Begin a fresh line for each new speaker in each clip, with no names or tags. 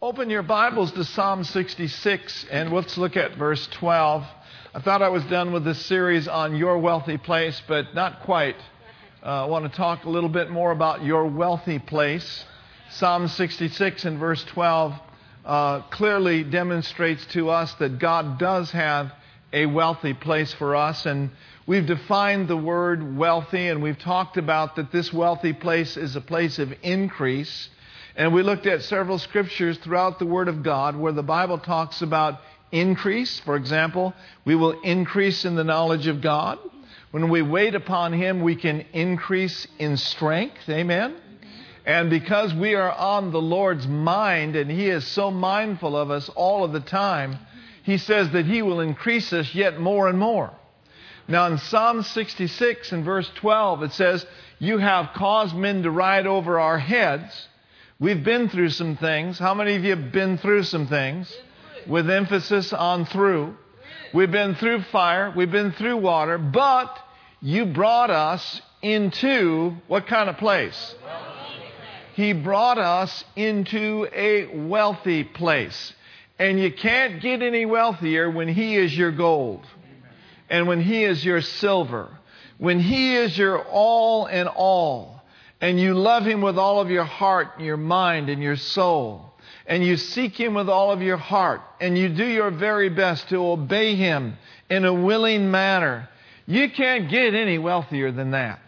Open your Bibles to Psalm 66 and let's look at verse 12. I thought I was done with this series on your wealthy place, but not quite. Uh, I want to talk a little bit more about your wealthy place. Psalm 66 and verse 12 uh, clearly demonstrates to us that God does have a wealthy place for us. And we've defined the word wealthy, and we've talked about that this wealthy place is a place of increase. And we looked at several scriptures throughout the Word of God where the Bible talks about increase. For example, we will increase in the knowledge of God. When we wait upon Him, we can increase in strength. Amen. And because we are on the Lord's mind and He is so mindful of us all of the time, He says that He will increase us yet more and more. Now, in Psalm 66 and verse 12, it says, You have caused men to ride over our heads. We've been through some things. How many of you have been through some things? With emphasis on through. We've been through fire. We've been through water. But you brought us into what kind of place? He brought us into a wealthy place. And you can't get any wealthier when He is your gold and when He is your silver, when He is your all in all and you love Him with all of your heart, and your mind, and your soul, and you seek Him with all of your heart, and you do your very best to obey Him in a willing manner, you can't get any wealthier than that.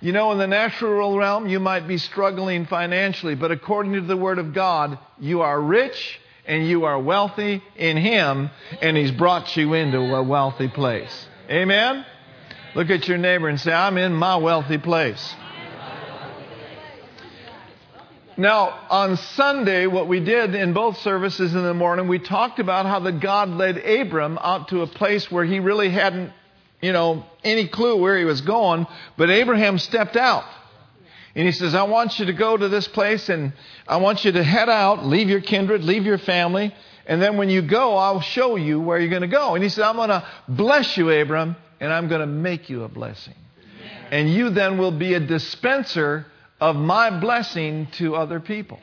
You know, in the natural realm, you might be struggling financially, but according to the Word of God, you are rich and you are wealthy in Him, and He's brought you into a wealthy place. Amen? Look at your neighbor and say, I'm in my wealthy place. Now, on Sunday, what we did in both services in the morning, we talked about how the God led Abram out to a place where he really hadn't, you know, any clue where he was going, but Abraham stepped out. And he says, I want you to go to this place and I want you to head out, leave your kindred, leave your family, and then when you go, I'll show you where you're going to go. And he said, I'm going to bless you, Abram, and I'm going to make you a blessing. And you then will be a dispenser of my blessing to other people.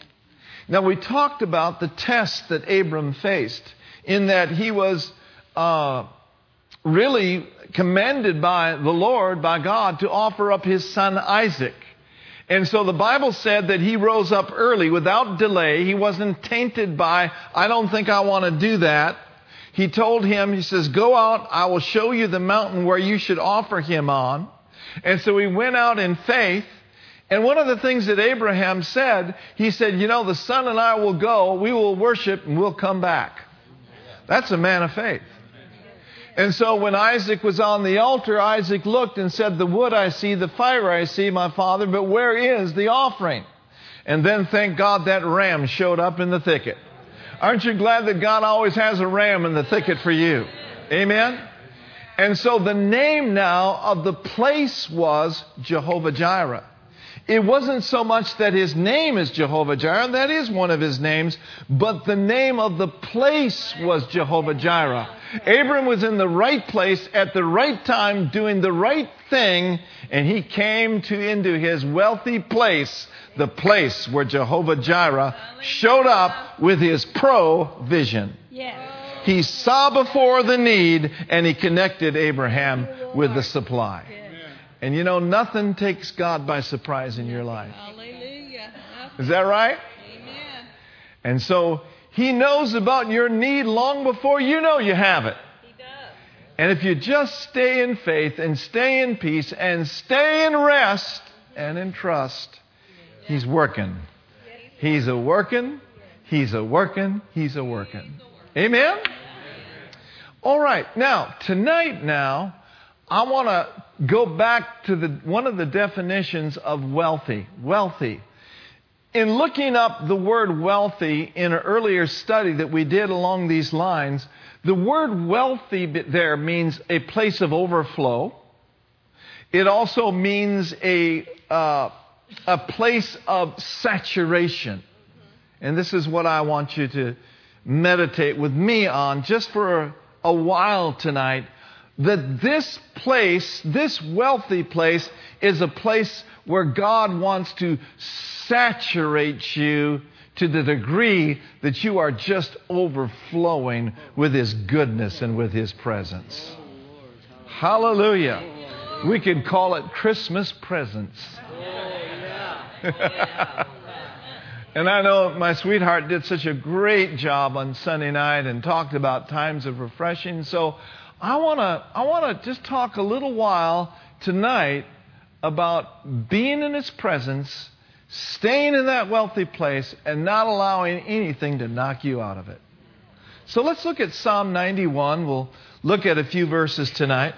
Now, we talked about the test that Abram faced in that he was uh, really commended by the Lord, by God, to offer up his son Isaac. And so the Bible said that he rose up early without delay. He wasn't tainted by, I don't think I want to do that. He told him, he says, Go out, I will show you the mountain where you should offer him on. And so he went out in faith. And one of the things that Abraham said, he said, You know, the son and I will go, we will worship, and we'll come back. That's a man of faith. And so when Isaac was on the altar, Isaac looked and said, The wood I see, the fire I see, my father, but where is the offering? And then thank God that ram showed up in the thicket. Aren't you glad that God always has a ram in the thicket for you? Amen? And so the name now of the place was Jehovah Jireh. It wasn't so much that his name is Jehovah Jireh, that is one of his names, but the name of the place was Jehovah Jireh. Abram was in the right place at the right time doing the right thing, and he came to into his wealthy place, the place where Jehovah Jireh showed up with his provision. He saw before the need and he connected Abraham with the supply. And you know, nothing takes God by surprise in your life.
Hallelujah.
Is that right?
Amen.
And so He knows about your need long before you know you have it.
He does.
And if you just stay in faith and stay in peace and stay in rest and in trust, He's working. He's a working. He's a working. He's a working. Amen? All right. Now, tonight now, I want to go back to the, one of the definitions of wealthy. Wealthy. In looking up the word wealthy in an earlier study that we did along these lines, the word wealthy there means a place of overflow. It also means a, uh, a place of saturation. And this is what I want you to meditate with me on just for a, a while tonight that this place, this wealthy place, is a place where God wants to saturate you to the degree that you are just overflowing with His goodness and with His presence. Hallelujah. We could call it Christmas presents. and I know my sweetheart did such a great job on Sunday night and talked about times of refreshing. So I want to I want to just talk a little while tonight about being in his presence, staying in that wealthy place and not allowing anything to knock you out of it. So let's look at Psalm 91. We'll look at a few verses tonight.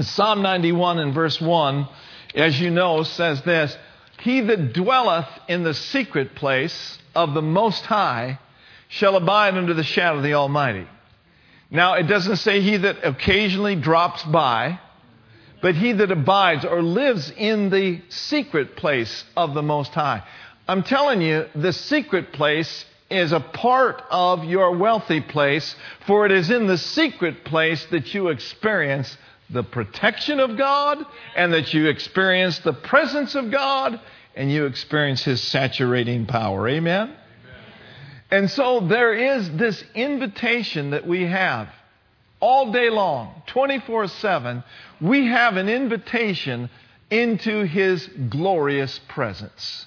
Psalm 91 and verse 1, as you know, says this He that dwelleth in the secret place of the Most High shall abide under the shadow of the Almighty. Now, it doesn't say he that occasionally drops by, but he that abides or lives in the secret place of the Most High. I'm telling you, the secret place is a part of your wealthy place, for it is in the secret place that you experience the protection of God and that you experience the presence of God and you experience His saturating power. Amen? And so there is this invitation that we have all day long, 24 7. We have an invitation into His glorious presence.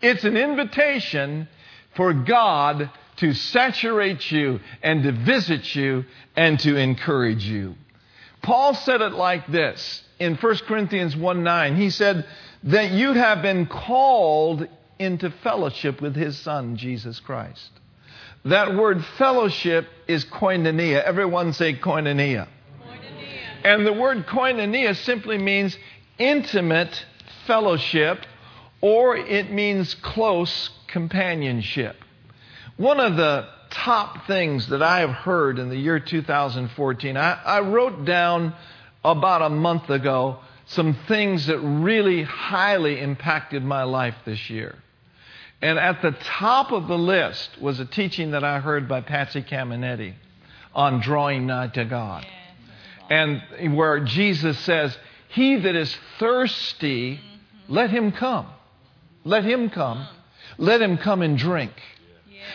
It's an invitation for God to saturate you and to visit you and to encourage you. Paul said it like this in 1 Corinthians 1 9. He said that you have been called into fellowship with his son, Jesus Christ. That word fellowship is koinonia. Everyone say koinonia. koinonia. And the word koinonia simply means intimate fellowship or it means close companionship. One of the top things that I have heard in the year 2014. I, I wrote down about a month ago some things that really highly impacted my life this year. And at the top of the list was a teaching that I heard by Patsy Cameneti on drawing nigh to God. And where Jesus says, He that is thirsty, let him come. Let him come. Let him come and drink.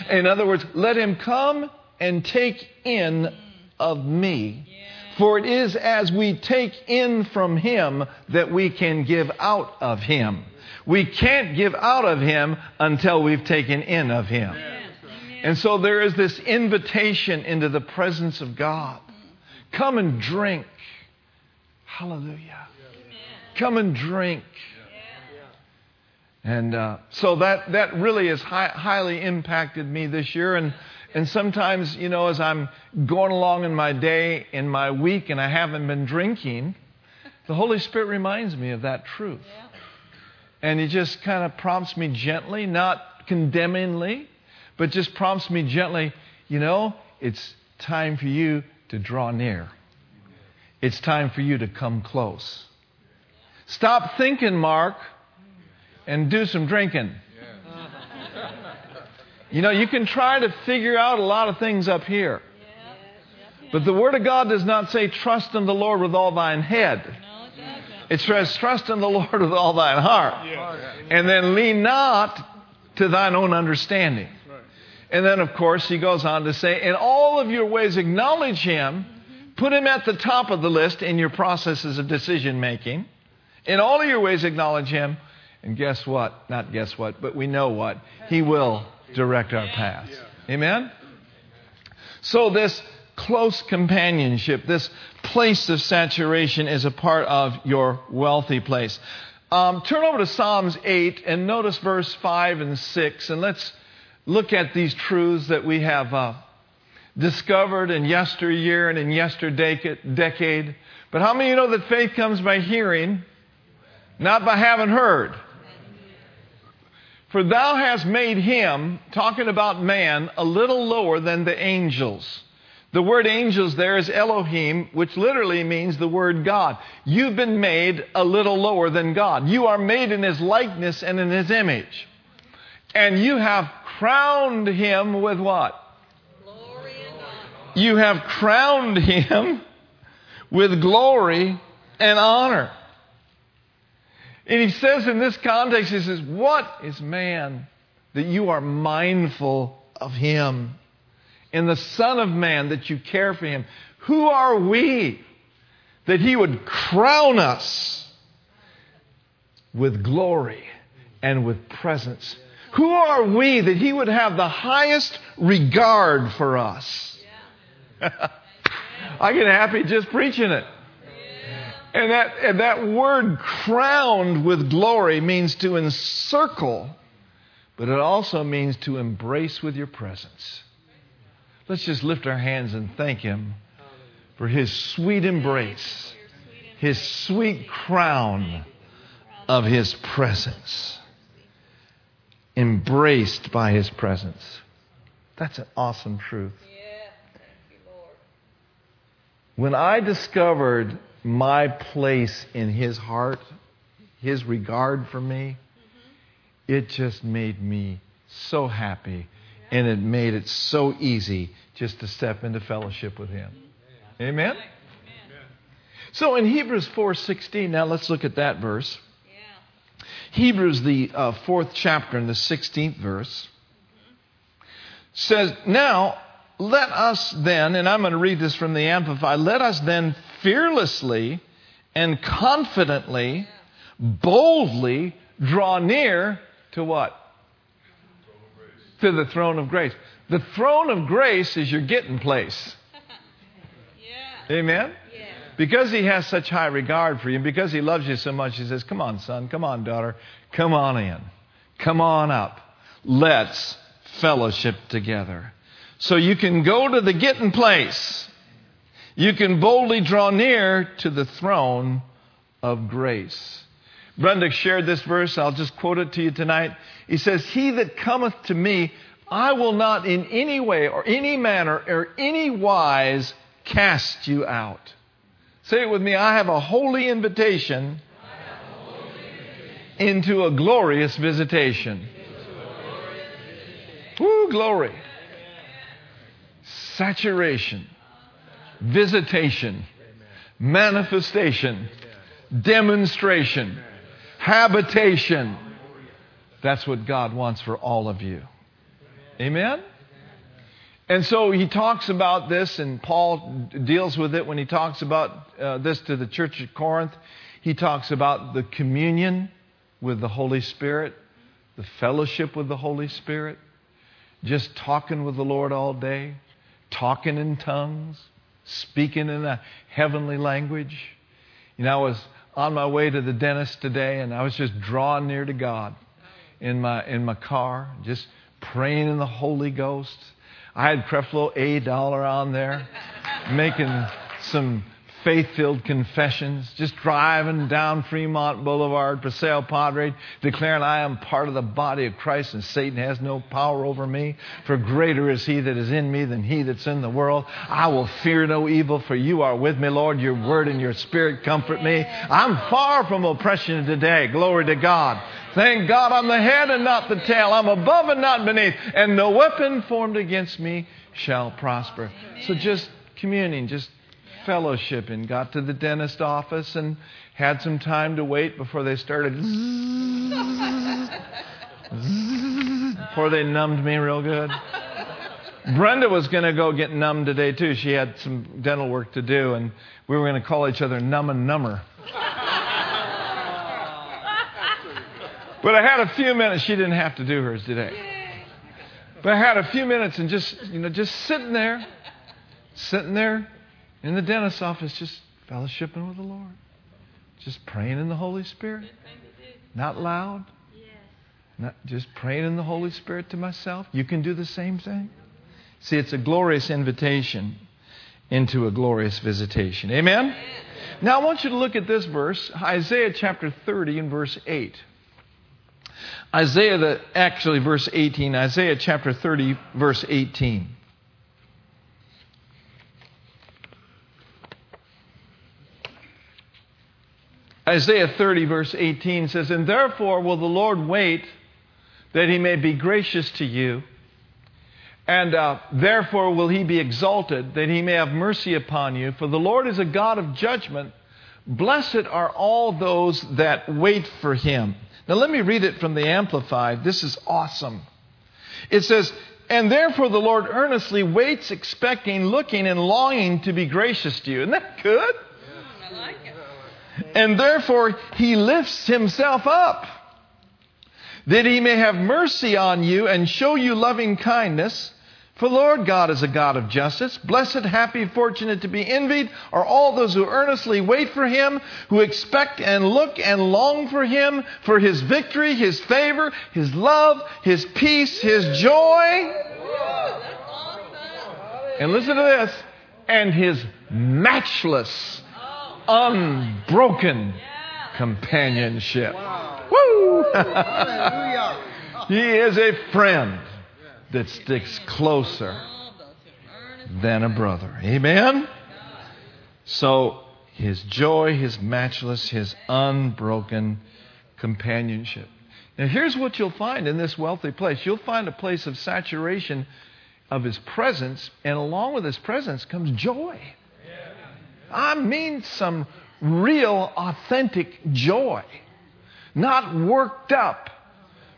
In other words, let him come and take in of me. For it is as we take in from him that we can give out of him. We can't give out of him until we've taken in of him. And so there is this invitation into the presence of God. Come and drink. Hallelujah. Come and drink. And uh, so that, that really has hi- highly impacted me this year. And, and sometimes, you know, as I'm going along in my day, in my week, and I haven't been drinking, the Holy Spirit reminds me of that truth. Yeah. And He just kind of prompts me gently, not condemningly, but just prompts me gently, you know, it's time for you to draw near. It's time for you to come close. Stop thinking, Mark and do some drinking. You know, you can try to figure out a lot of things up here. But the Word of God does not say, trust in the Lord with all thine head. It says, trust in the Lord with all thine heart. And then lean not to thine own understanding. And then, of course, he goes on to say, in all of your ways, acknowledge him. Put him at the top of the list in your processes of decision making. In all of your ways, acknowledge him and guess what? Not guess what, but we know what. He will direct our paths. Amen? So, this close companionship, this place of saturation, is a part of your wealthy place. Um, turn over to Psalms 8 and notice verse 5 and 6, and let's look at these truths that we have uh, discovered in yesteryear and in yesterdecade. But how many of you know that faith comes by hearing, not by having heard? For thou hast made him, talking about man, a little lower than the angels. The word angels there is Elohim, which literally means the word God. You've been made a little lower than God. You are made in his likeness and in his image. And you have crowned him with what? Glory and honor. You have crowned him with glory and honor. And he says in this context, he says, What is man that you are mindful of him. In the Son of Man, that you care for him. Who are we that he would crown us with glory and with presence? Who are we that he would have the highest regard for us? I get happy just preaching it. And that, and that word crowned with glory means to encircle, but it also means to embrace with your presence. Let's just lift our hands and thank Him for His sweet embrace, His sweet crown of His presence. Embraced by His presence. That's an awesome truth. When I discovered my place in his heart, his regard for me, it just made me so happy and it made it so easy just to step into fellowship with him. Amen. So in Hebrews 4:16, now let's look at that verse. Hebrews the uh, fourth chapter and the 16th verse says, "Now let us then, and I'm going to read this from the Amplified, let us then fearlessly and confidently, boldly draw near to what? To the throne of grace. The throne of grace is your getting place. yeah. Amen? Yeah. Because he has such high regard for you, and because he loves you so much, he says, Come on, son, come on, daughter, come on in, come on up. Let's fellowship together. So you can go to the getting place. You can boldly draw near to the throne of grace. Brenda shared this verse. I'll just quote it to you tonight. He says, He that cometh to me, I will not in any way or any manner or any wise cast you out. Say it with me. I have a holy invitation, a holy invitation. into a glorious visitation. Woo, glory saturation, visitation, manifestation, demonstration, habitation. That's what God wants for all of you. Amen? And so he talks about this, and Paul deals with it when he talks about uh, this to the church at Corinth. He talks about the communion with the Holy Spirit, the fellowship with the Holy Spirit, just talking with the Lord all day talking in tongues, speaking in a heavenly language. You know, I was on my way to the dentist today and I was just drawn near to God in my, in my car, just praying in the Holy Ghost. I had Creflo A. Dollar on there, making some faith filled confessions, just driving down Fremont Boulevard, Paseo Padre, declaring, I am part of the body of Christ and Satan has no power over me. For greater is he that is in me than he that's in the world. I will fear no evil, for you are with me, Lord. Your word and your spirit comfort me. I'm far from oppression today. Glory to God. Thank God I'm the head and not the tail. I'm above and not beneath. And no weapon formed against me shall prosper. So just communing, just fellowship and got to the dentist office and had some time to wait before they started before they numbed me real good. Brenda was going to go get numbed today too. She had some dental work to do, and we were going to call each other numb and number. but I had a few minutes. She didn't have to do hers today. But I had a few minutes and just, you know, just sitting there, sitting there, in the dentist's office, just fellowshipping with the Lord, just praying in the Holy Spirit. Not loud, not just praying in the Holy Spirit to myself. You can do the same thing. See, it's a glorious invitation into a glorious visitation. Amen? Amen? Now, I want you to look at this verse, Isaiah chapter 30 and verse 8. Isaiah, the, actually, verse 18, Isaiah chapter 30, verse 18. Isaiah 30, verse 18 says, And therefore will the Lord wait that he may be gracious to you, and uh, therefore will he be exalted that he may have mercy upon you. For the Lord is a God of judgment. Blessed are all those that wait for him. Now let me read it from the Amplified. This is awesome. It says, And therefore the Lord earnestly waits, expecting, looking, and longing to be gracious to you. Isn't that good? And therefore he lifts himself up, that he may have mercy on you and show you loving kindness. For Lord God is a God of justice. Blessed, happy, fortunate to be envied are all those who earnestly wait for him, who expect and look and long for him, for his victory, his favor, his love, his peace, his joy. And listen to this and his matchless, unbroken companionship. Woo! He is a friend that sticks closer
All those who earnest
than a brother. Amen? So, his joy, his matchless, his unbroken companionship. Now, here's what you'll find in this wealthy place you'll find a place of saturation of his presence, and along with his presence comes joy. I mean, some real, authentic joy. Not worked up,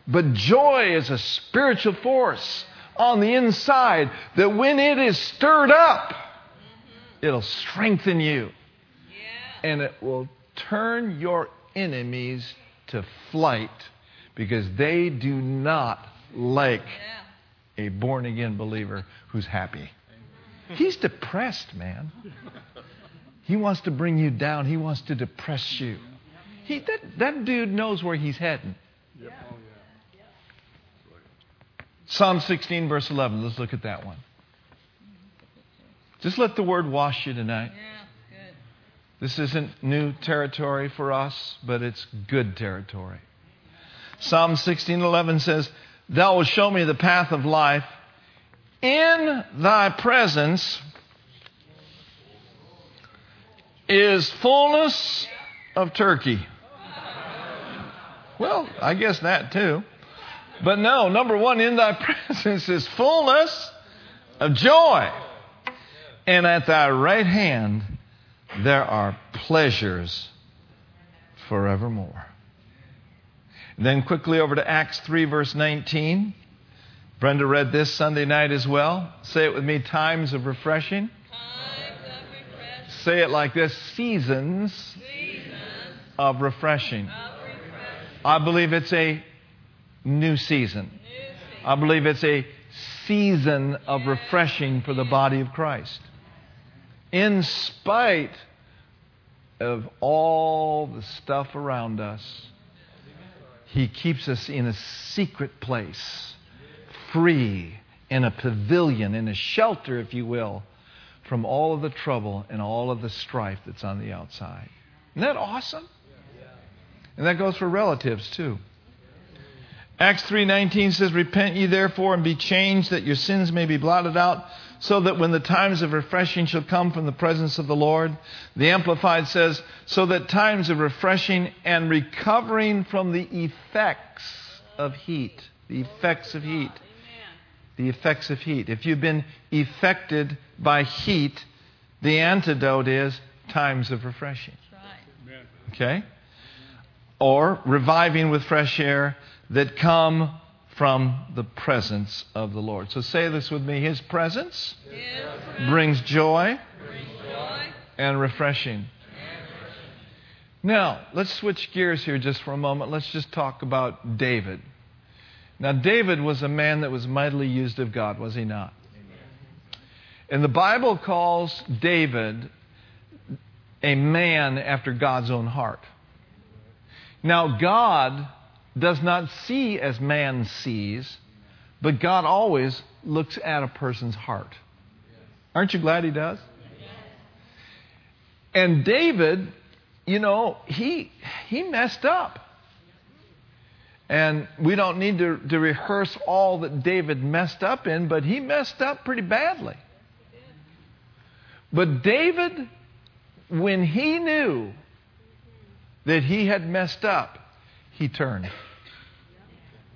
but joy is a spiritual force on the inside that when it is stirred up, it'll strengthen you and it will turn your enemies to flight because they do not like a born again believer who's happy. He's depressed, man. He wants to bring you down. He wants to depress you. He, that, that dude knows where he's heading. Psalm 16, verse 11. Let's look at that one. Just let the word wash you tonight.
Yeah. Good.
This isn't new territory for us, but it's good territory. Psalm 16:11 says, "Thou wilt show me the path of life. In thy presence is fullness of turkey." Well, I guess that too. But no, number 1 in thy presence is fullness of joy. And at thy right hand there are pleasures forevermore. Then quickly over to Acts 3, verse 19. Brenda read this Sunday night as well. Say it with me times of refreshing.
Times of refreshing.
Say it like this seasons
Seasons
of refreshing.
of refreshing.
I believe it's a new season.
New season.
I believe it's a season of refreshing for the body of Christ. In spite of all the stuff around us, He keeps us in a secret place, free, in a pavilion, in a shelter, if you will, from all of the trouble and all of the strife that's on the outside. Isn't that awesome? And that goes for relatives too. Acts 3:19 says repent ye therefore and be changed that your sins may be blotted out so that when the times of refreshing shall come from the presence of the Lord the amplified says so that times of refreshing and recovering from the effects of heat the effects of heat. The effects of heat if you've been affected by heat the antidote is times of refreshing
That's right.
Okay? Or reviving with fresh air that come from the presence of the Lord. So say this with me His presence
His
brings joy
brings joy.
and refreshing. Now, let's switch gears here just for a moment. Let's just talk about David. Now, David was a man that was mightily used of God, was he not? And the Bible calls David a man after God's own heart. Now, God does not see as man sees, but God always looks at a person's heart. Aren't you glad he does? And David, you know, he he messed up. And we don't need to, to rehearse all that David messed up in, but he messed up pretty badly. But David, when he knew that he had messed up, he turned.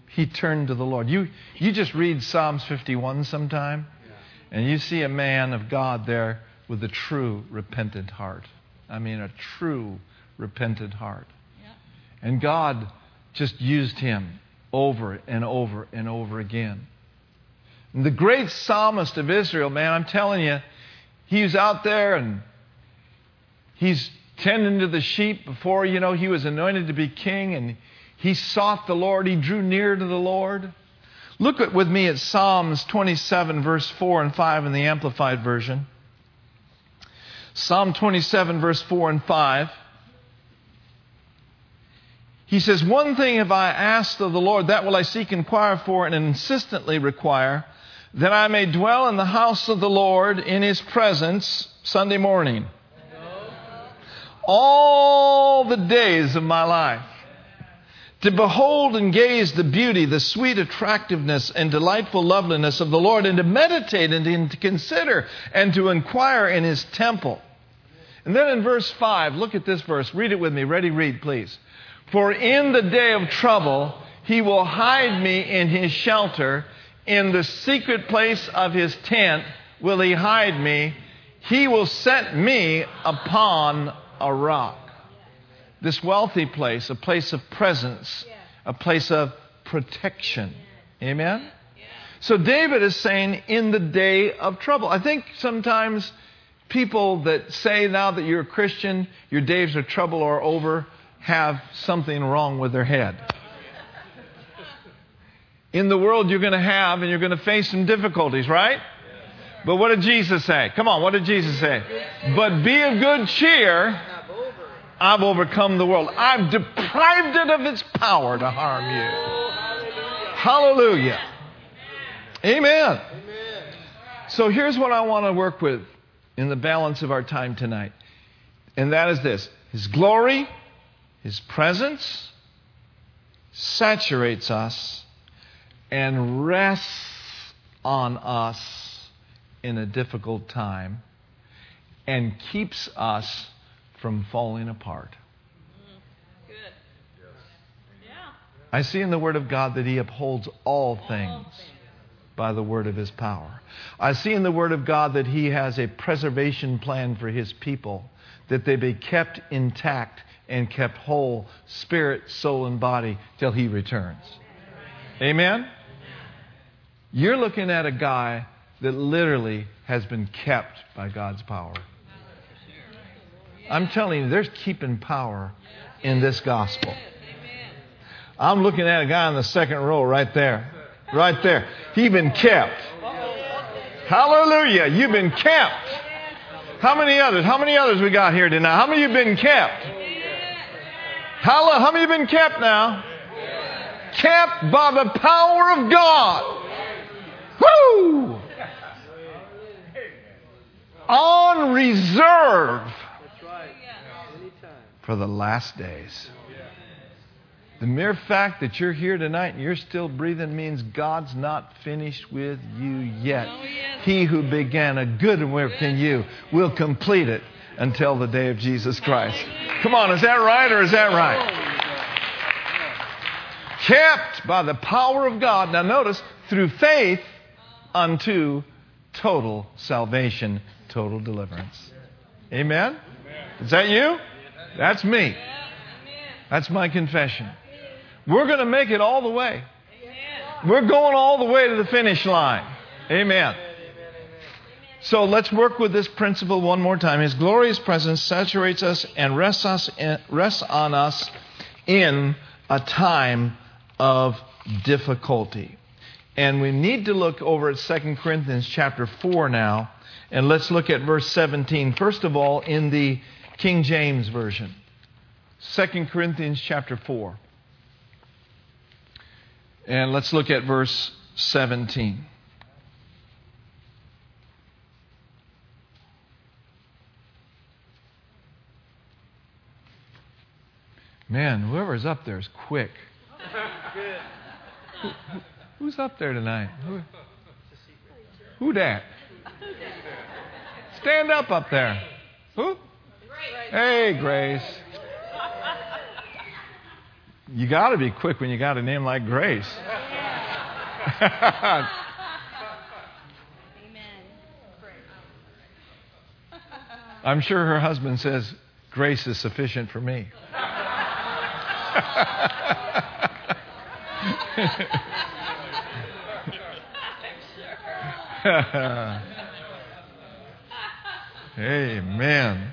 He turned to the Lord. You, you just read Psalms 51 sometime, and you see a man of God there with a true repentant heart. I mean, a true repentant heart. And God just used him over and over and over again. And the great psalmist of Israel, man, I'm telling you, he's out there and he's tending to the sheep before, you know, he was anointed to be king and he sought the Lord. He drew near to the Lord. Look at, with me at Psalms 27, verse 4 and 5 in the Amplified Version. Psalm 27, verse 4 and 5. He says, One thing have I asked of the Lord, that will I seek, inquire for, and insistently require, that I may dwell in the house of the Lord in his presence Sunday morning. All the days of my life to behold and gaze the beauty, the sweet attractiveness and delightful loveliness of the Lord, and to meditate and to consider and to inquire in his temple. And then in verse 5, look at this verse. Read it with me. Ready, read, please. For in the day of trouble, he will hide me in his shelter. In the secret place of his tent will he hide me. He will set me upon a rock this wealthy place, a place of presence, a place of protection. Amen? So David is saying, in the day of trouble. I think sometimes people that say now that you're a Christian, your days of trouble are over, have something wrong with their head. In the world, you're going to have and you're going to face some difficulties, right? But what did Jesus say? Come on, what did Jesus say? But be of good cheer. I've overcome the world. I've deprived it of its power to harm you. Hallelujah. Amen. So here's what I want to work with in the balance of our time tonight. And that is this His glory, His presence saturates us and rests on us in a difficult time and keeps us from falling apart.
Mm, good. Yeah.
I see in the Word of God that He upholds all things by the word of His power. I see in the Word of God that He has a preservation plan for His people, that they be kept intact and kept whole, spirit, soul, and body, till He returns. Amen? You're looking at a guy that literally has been kept by God's power. I'm telling you, there's keeping power in this gospel. I'm looking at a guy in the second row right there. Right there. He's been kept. Hallelujah. You've been kept. How many others? How many others we got here tonight? How many of you been kept? How, how many you been kept now? Kept by the power of God. Woo! On reserve for the last days. The mere fact that you're here tonight and you're still breathing means God's not finished with you yet. Oh, he who began a good work in you will complete it until the day of Jesus Christ. Come on, is that right or is that right? Kept by the power of God. Now notice, through faith unto total salvation, total deliverance. Amen? Is that you? That's me. That's my confession. We're going to make it all the way. We're going all the way to the finish line. Amen. So let's work with this principle one more time. His glorious presence saturates us and rests, us in, rests on us in a time of difficulty. And we need to look over at 2 Corinthians chapter 4 now. And let's look at verse 17. First of all, in the King James Version. 2 Corinthians chapter 4. And let's look at verse 17. Man, whoever's up there is quick. Who, who's up there tonight? Who, who that? Stand up up there. Who? Hey, Grace. You got to be quick when you got a name like Grace. I'm sure her husband says, Grace is sufficient for me. Amen.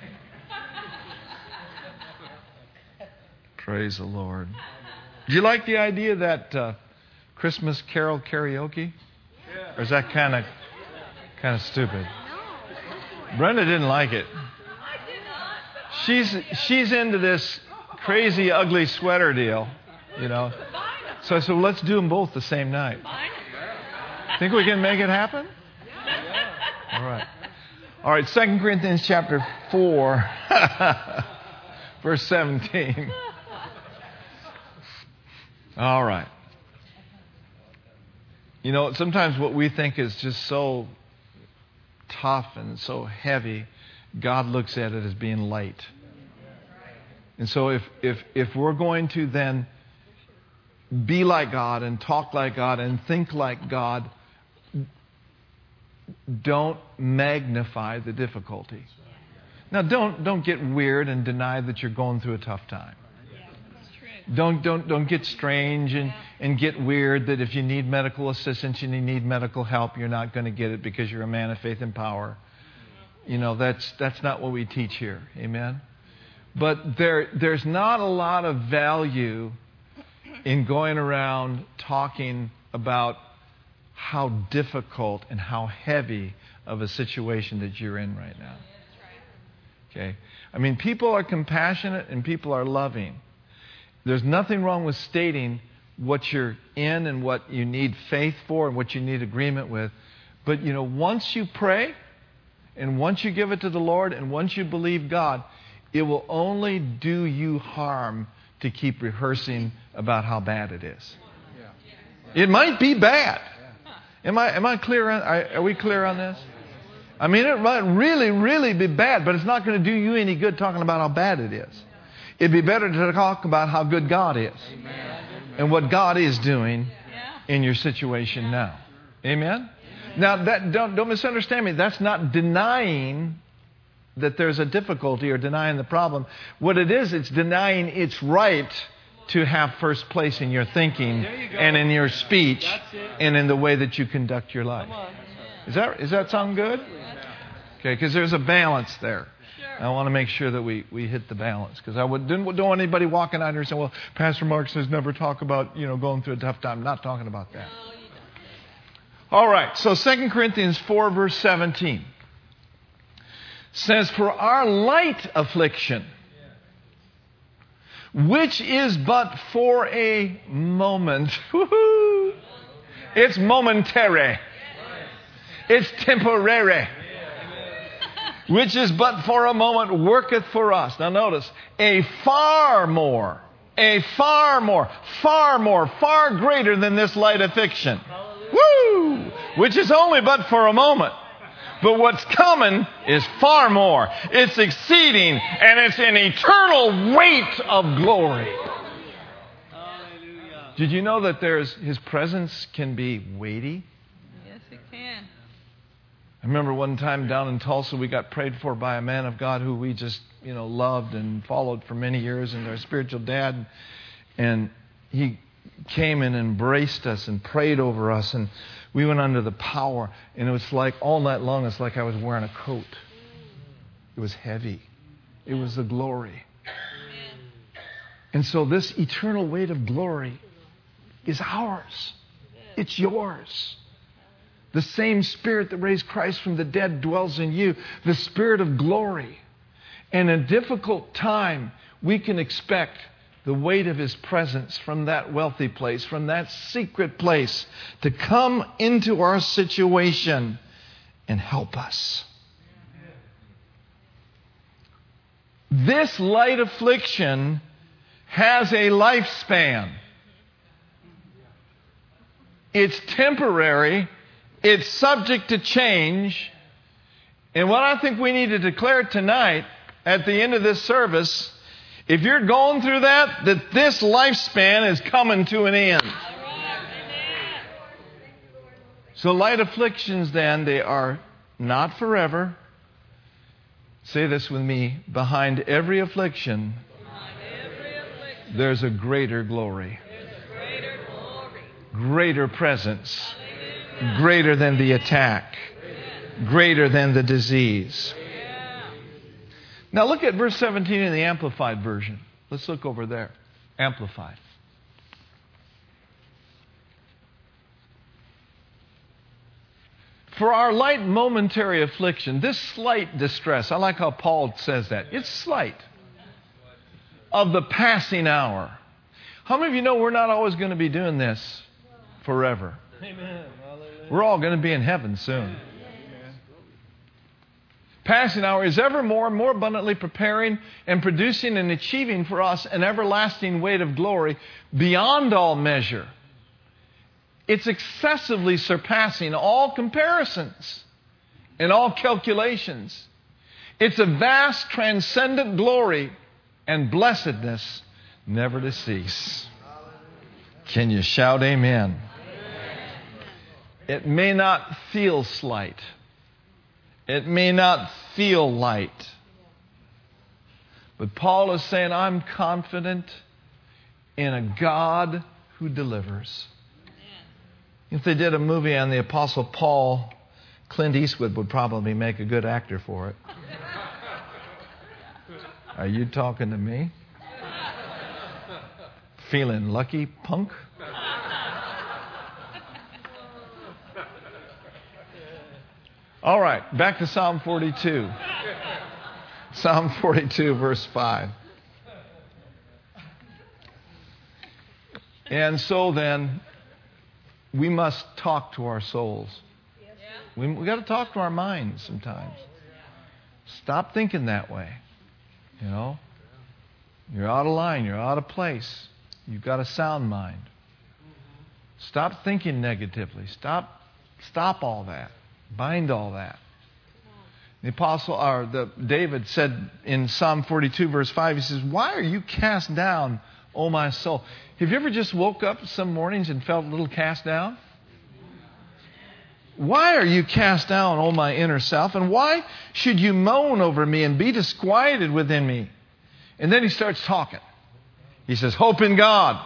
Praise the Lord. Do you like the idea that uh, Christmas carol karaoke? Or is that kind of kind of stupid? Brenda didn't like it. She's she's into this crazy ugly sweater deal, you know. So I said, well, let's do them both the same night. Think we can make it happen? All right. All right, 2 Corinthians chapter 4, verse 17. All right. You know, sometimes what we think is just so tough and so heavy, God looks at it as being light. And so if, if, if we're going to then be like God and talk like God and think like God, don't magnify the difficulty. Now, don't, don't get weird and deny that you're going through a tough time. Don't, don't, don't get strange and, and get weird that if you need medical assistance and you need medical help, you're not going to get it because you're a man of faith and power. You know, that's, that's not what we teach here. Amen? But there, there's not a lot of value in going around talking about how difficult and how heavy of a situation that you're in right now. Okay? I mean, people are compassionate and people are loving. There's nothing wrong with stating what you're in and what you need faith for and what you need agreement with. But, you know, once you pray and once you give it to the Lord and once you believe God, it will only do you harm to keep rehearsing about how bad it is. It might be bad. Am I, am I clear? On, are, are we clear on this? I mean, it might really, really be bad, but it's not going to do you any good talking about how bad it is. It'd be better to talk about how good God is and what God is doing in your situation now. Amen? Now, that, don't, don't misunderstand me. That's not denying that there's a difficulty or denying the problem. What it is, it's denying its right to have first place in your thinking and in your speech and in the way that you conduct your life. Is that, is that sound good? Okay, because there's a balance there. I want to make sure that we, we hit the balance because I would, didn't, don't want anybody walking out here saying, well, Pastor Mark says never talk about, you know, going through a tough time. I'm not talking about that. All right, so 2 Corinthians 4, verse 17 says, For our light affliction, which is but for a moment, it's momentary, it's temporary which is but for a moment, worketh for us. Now notice, a far more, a far more, far more, far greater than this light affliction. Woo! Which is only but for a moment. But what's coming is far more. It's exceeding and it's an eternal weight of glory. Hallelujah. Did you know that there's his presence can be weighty?
Yes, it can.
I remember one time down in Tulsa, we got prayed for by a man of God who we just, you know, loved and followed for many years, and our spiritual dad. And he came and embraced us and prayed over us, and we went under the power. And it was like all night long, it's like I was wearing a coat. It was heavy. It was the glory. And so this eternal weight of glory is ours. It's yours. The same Spirit that raised Christ from the dead dwells in you, the Spirit of glory. And in a difficult time, we can expect the weight of His presence from that wealthy place, from that secret place, to come into our situation and help us. This light affliction has a lifespan. It's temporary it's subject to change. And what I think we need to declare tonight at the end of this service, if you're going through that, that this lifespan is coming to an end. So, light afflictions, then, they are not forever. Say this with me behind every affliction, there's a greater glory, greater presence greater than the attack, greater than the disease. Now look at verse 17 in the Amplified Version. Let's look over there. Amplified. For our light momentary affliction, this slight distress, I like how Paul says that. It's slight. Of the passing hour. How many of you know we're not always going to be doing this forever? Amen. We're all going to be in heaven soon. Passing hour is ever more more abundantly preparing and producing and achieving for us an everlasting weight of glory beyond all measure it's excessively surpassing all comparisons and all calculations. It's a vast, transcendent glory and blessedness never to cease. Can you shout amen? It may not feel slight. It may not feel light. But Paul is saying, I'm confident in a God who delivers. If they did a movie on the Apostle Paul, Clint Eastwood would probably make a good actor for it. Are you talking to me? Feeling lucky, punk? All right, back to Psalm 42. Psalm 42, verse 5. And so then, we must talk to our souls. We, we got to talk to our minds sometimes. Stop thinking that way. You know, you're out of line. You're out of place. You've got a sound mind. Stop thinking negatively. Stop, stop all that. Bind all that. The apostle, or the David said in Psalm 42, verse 5, he says, "Why are you cast down, O my soul?" Have you ever just woke up some mornings and felt a little cast down? Why are you cast down, O my inner self? And why should you moan over me and be disquieted within me? And then he starts talking. He says, Hope in God.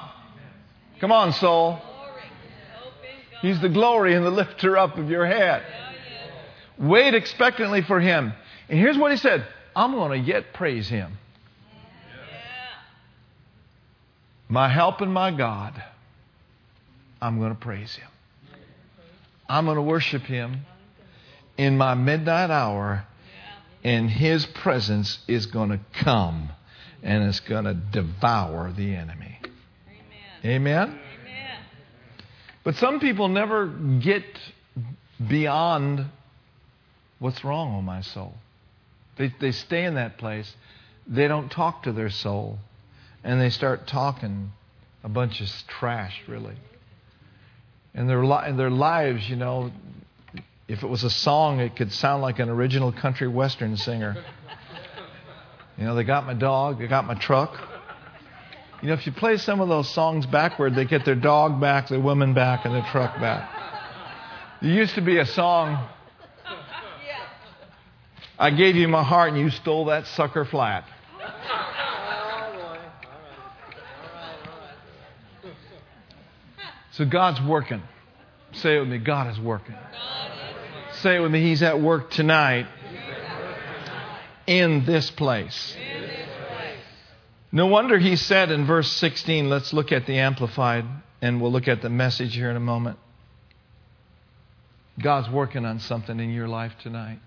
Come on, soul. He's the glory and the lifter up of your head. Wait expectantly for him. And here's what he said I'm going to yet praise him. my help and my God, I'm going to praise Him. I'm going to worship Him in my midnight hour, and His presence is going to come and it's going to devour the enemy. Amen. Amen? Amen. But some people never get beyond what's wrong with my soul. They, they stay in that place. They don't talk to their soul and they start talking a bunch of trash, really. And their, li- their lives, you know, if it was a song, it could sound like an original country western singer. You know, they got my dog, they got my truck. You know, if you play some of those songs backward, they get their dog back, their woman back, and their truck back. There used to be a song. I gave you my heart and you stole that sucker flat. So God's working. Say it with me God is working. Say it with me He's at work tonight in this place. No wonder he said in verse 16, let's look at the Amplified, and we'll look at the message here in a moment. God's working on something in your life tonight.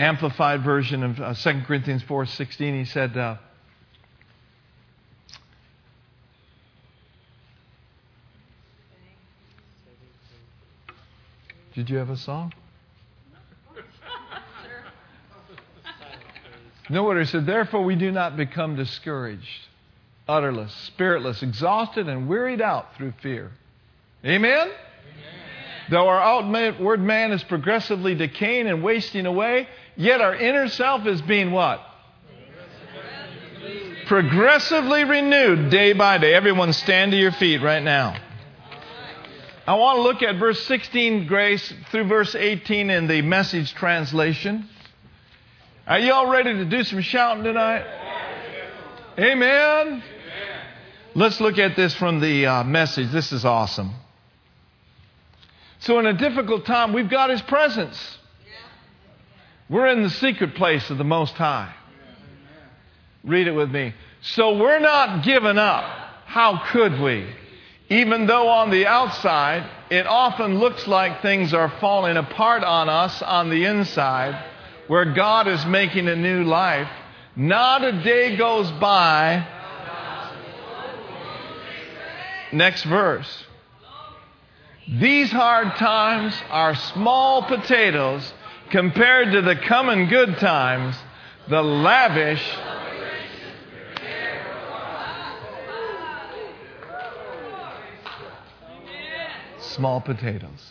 Amplified version of uh, 2 Corinthians 4:16, he said, uh, Did you have a song? No what he said, therefore we do not become discouraged, utterless, spiritless, exhausted, and wearied out through fear. Amen? Amen? Though our outward man is progressively decaying and wasting away, yet our inner self is being what? Progressively renewed day by day. Everyone stand to your feet right now. I want to look at verse 16, Grace, through verse 18 in the message translation. Are you all ready to do some shouting tonight? Amen. Let's look at this from the uh, message. This is awesome. So, in a difficult time, we've got His presence. We're in the secret place of the Most High. Read it with me. So, we're not giving up. How could we? Even though on the outside, it often looks like things are falling apart on us on the inside, where God is making a new life, not a day goes by. Next verse. These hard times are small potatoes compared to the coming good times, the lavish. Small potatoes.